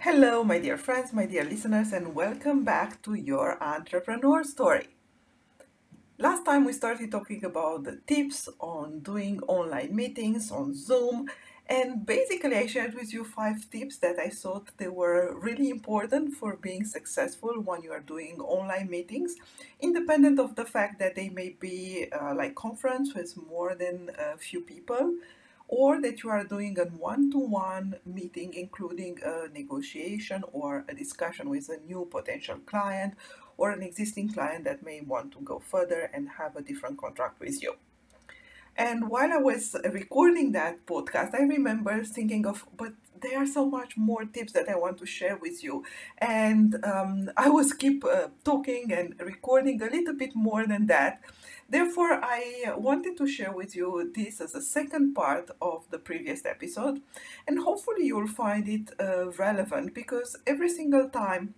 Hello, my dear friends, my dear listeners, and welcome back to your entrepreneur story. Last time we started talking about the tips on doing online meetings on Zoom, and basically I shared with you five tips that I thought they were really important for being successful when you are doing online meetings, independent of the fact that they may be uh, like conference with more than a few people or that you are doing a one-to-one meeting including a negotiation or a discussion with a new potential client or an existing client that may want to go further and have a different contract with you. And while I was recording that podcast, I remember thinking of, but there are so much more tips that I want to share with you. And um, I was keep uh, talking and recording a little bit more than that. Therefore, I wanted to share with you this as a second part of the previous episode, and hopefully you'll find it uh, relevant because every single time,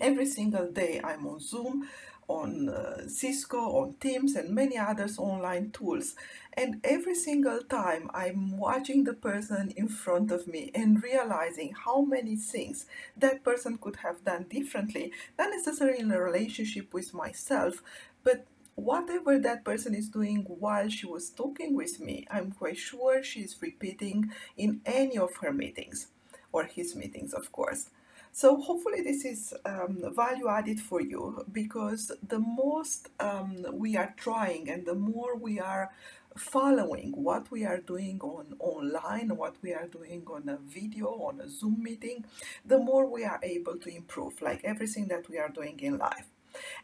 every single day I'm on Zoom, on uh, Cisco, on Teams, and many others online tools. And every single time I'm watching the person in front of me and realizing how many things that person could have done differently, not necessarily in a relationship with myself, but whatever that person is doing while she was talking with me, I'm quite sure she's repeating in any of her meetings or his meetings, of course. So hopefully this is um, value added for you because the most um, we are trying and the more we are following what we are doing on online, what we are doing on a video, on a Zoom meeting, the more we are able to improve, like everything that we are doing in life.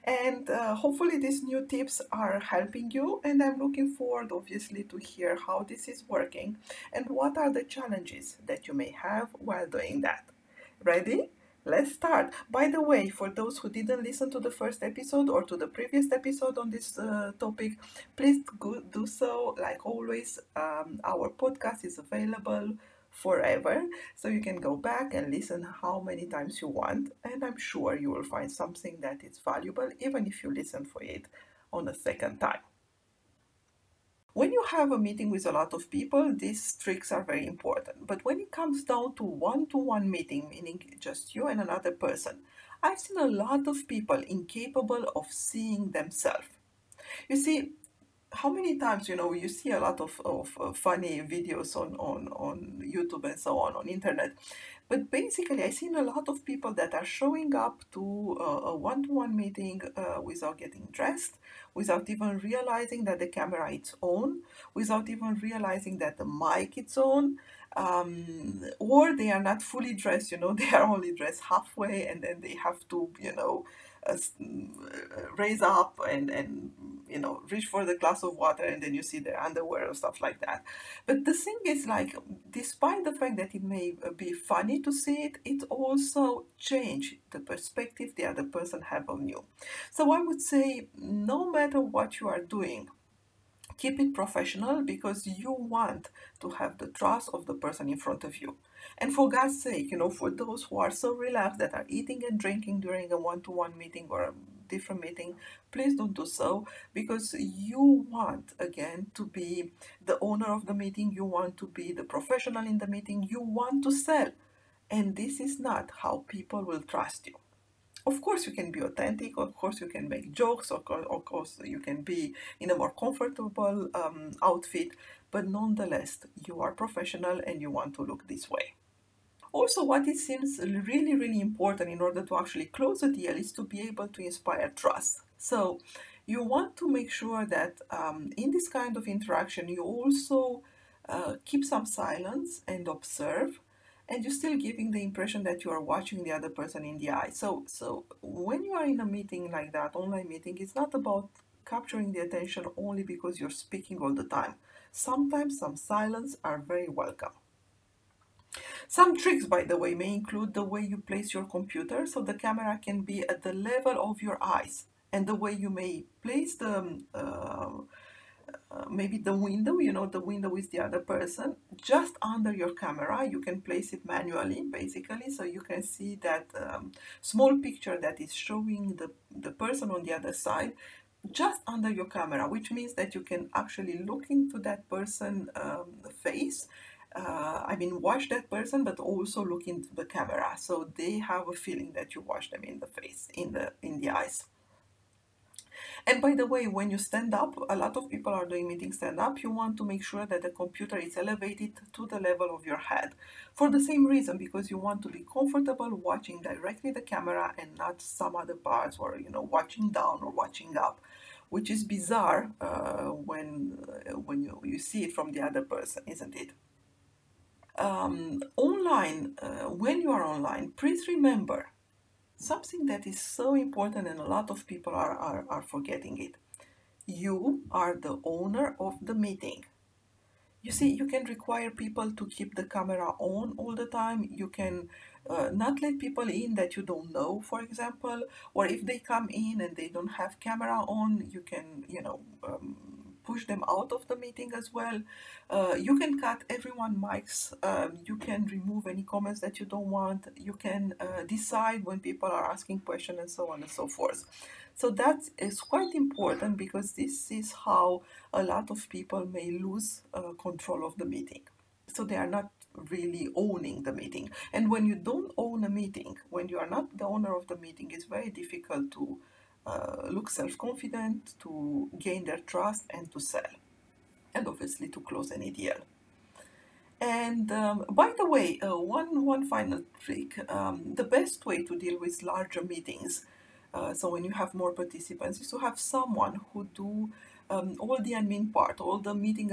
And uh, hopefully these new tips are helping you and i'm looking forward obviously to hear how this is working and what are the challenges that you may have while doing that. Ready let's start by the way for those who didn't listen to the first episode or to the previous episode on this uh, topic please do so like always um, our podcast is available forever. So you can go back and listen how many times you want, and I'm sure you will find something that is valuable, even if you listen for it on a second time. When you have a meeting with a lot of people, these tricks are very important. But when it comes down to one to one meeting, meaning just you and another person, I've seen a lot of people incapable of seeing themselves. You see, how many times you know you see a lot of, of uh, funny videos on, on on youtube and so on on internet but basically i've seen a lot of people that are showing up to a one-to-one meeting uh, without getting dressed without even realizing that the camera is on without even realizing that the mic is on um, or they are not fully dressed you know they are only dressed halfway and then they have to you know Uh, raise up and and you know reach for the glass of water and then you see their underwear or stuff like that. But the thing is like despite the fact that it may uh, be funny to see it it also change the perspective the other person have on you. So i would say no matter what you are doing keep it professional because you want to have the trust of the person in front of you and for God's sake, you know, for those who are so relaxed that are eating and drinking during a one to one meeting or a different meeting, please don't do so because you want, again, to be the owner of the meeting, you want to be the professional in the meeting, you want to sell. And this is not how people will trust you. Of course, you can be authentic, of course, you can make jokes, of course, of course you can be in a more comfortable um, outfit, but nonetheless, you are professional and you want to look this way. Also, what it seems really, really important in order to actually close a deal is to be able to inspire trust. So, you want to make sure that um, in this kind of interaction, you also uh, keep some silence and observe, and you're still giving the impression that you are watching the other person in the eye. So, so when you are in a meeting like that, online meeting, it's not about capturing the attention only because you're speaking all the time. Sometimes some silence are very welcome. Some tricks, by the way, may include the way you place your computer so the camera can be at the level of your eyes and the way you may place the um, uh, maybe the window, you know, the window is the other person, just under your camera. You can place it manually, basically, so you can see that um, small picture that is showing the, the person on the other side just under your camera, which means that you can actually look into that person um, face. Uh, I mean, watch that person, but also look into the camera, so they have a feeling that you watch them in the face, in the in the eyes. And by the way, when you stand up, a lot of people are doing meetings stand up, you want to make sure that the computer is elevated to the level of your head. For the same reason, because you want to be comfortable watching directly the camera and not some other parts or, you know, watching down or watching up which is bizarre uh, when uh, when you, you see it from the other person, isn't it? Um, online, uh, when you are online, please remember something that is so important and a lot of people are, are, are forgetting it. You are the owner of the meeting. You see, you can require people to keep the camera on all the time. You can uh, not let people in that you don't know, for example, or if they come in and they don't have camera on, you can, you know, um, push them out of the meeting as well. Uh, you can cut everyone mics. Um, you can remove any comments that you don't want. You can uh, decide when people are asking questions and so on and so forth. So that is quite important because this is how a lot of people may lose uh, control of the meeting. So they are not really owning the meeting. And when you don't own a meeting, when you are not the owner of the meeting, it's very difficult to look self-confident, to gain their trust and to sell. And obviously to close any deal. And um, by the way, uh, one, one final trick, um, the best way to deal with larger meetings, uh, so when you have more participants, is to have someone who do um, all the admin part, all the meeting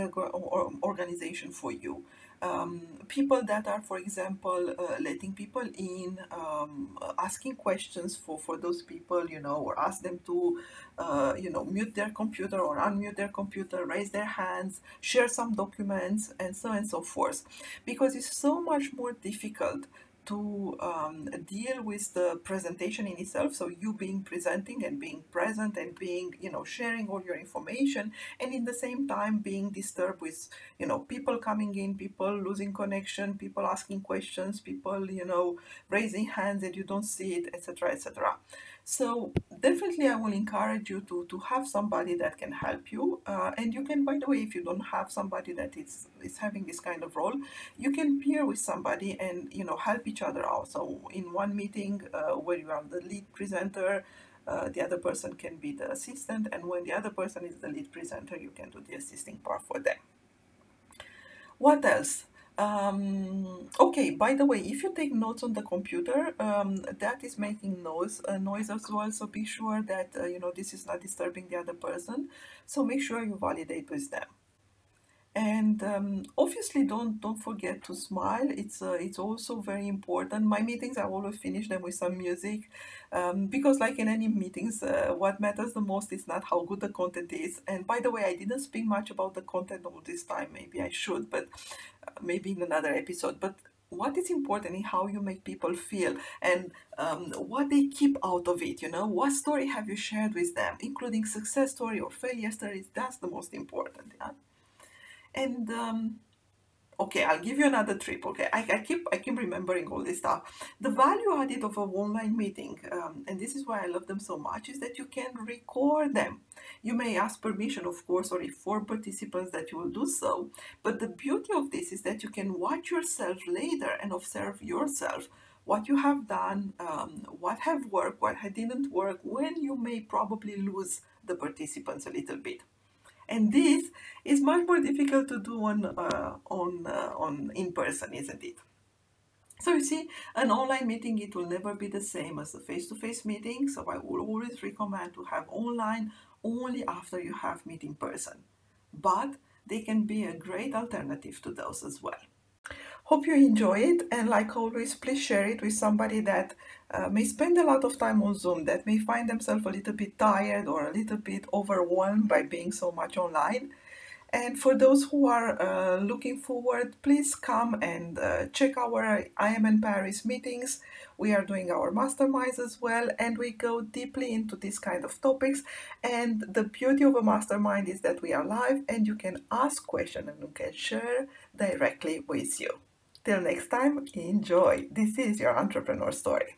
organization for you um, people that are, for example, uh, letting people in, um, asking questions for, for those people, you know, or ask them to, uh, you know, mute their computer or unmute their computer, raise their hands, share some documents, and so on and so forth. Because it's so much more difficult to um, deal with the presentation in itself. So you being presenting and being present and being you know sharing all your information and in the same time being disturbed with you know people coming in people losing connection people asking questions people you know raising hands and you don't see it etc etc so definitely I will encourage you to, to have somebody that can help you. Uh, and you can, by the way, if you don't have somebody that is, is having this kind of role, you can peer with somebody and, you know, help each other out. So in one meeting uh, where you are the lead presenter, uh, the other person can be the assistant. And when the other person is the lead presenter, you can do the assisting part for them. What else? Um, okay, by the way, if you take notes on the computer, um, that is making noise, uh, noise as well. So be sure that, uh, you know, this is not disturbing the other person. So make sure you validate with them and um, obviously don't don't forget to smile. It's uh, it's also very important. My meetings i always finish them with some music um, because like in any meetings uh, what matters the most is not how good the content is. And by the way i didn't speak much about the content all this time. Maybe i should but uh, maybe in another episode. But what is important is how you make people feel and um, what they keep out of it you know? What story have you shared with them including success story or failure stories that's the most important yeah? And um, okay i'll give you another trip okay? I, I, keep i keep remembering all this stuff. The value added of a online meeting um, and this is why i love them so much is that you can record them. You may ask permission of course or inform participants that you will do so but the beauty of this is that you can watch yourself later and observe yourself what you have done um, what have worked what didn't work when you may probably lose the participants a little bit and this is much more difficult to do on uh, on uh, on in person isn't it? So you see an online meeting it will never be the same as a face-to-face meeting. So i will always recommend to have online only after you have meet in person. But they can be a great alternative to those as well Hope you enjoy it and like always please share it with somebody that uh, may spend a lot of time on Zoom, that may find themselves a little bit tired or a little bit overwhelmed by being so much online. And for those who are uh, looking forward, please come and uh, check our I Am in Paris meetings. We are doing our masterminds as well, and we go deeply into this kind of topics. And the beauty of a mastermind is that we are live and you can ask questions and you can share directly with you. Till next time, enjoy. This is your entrepreneur story.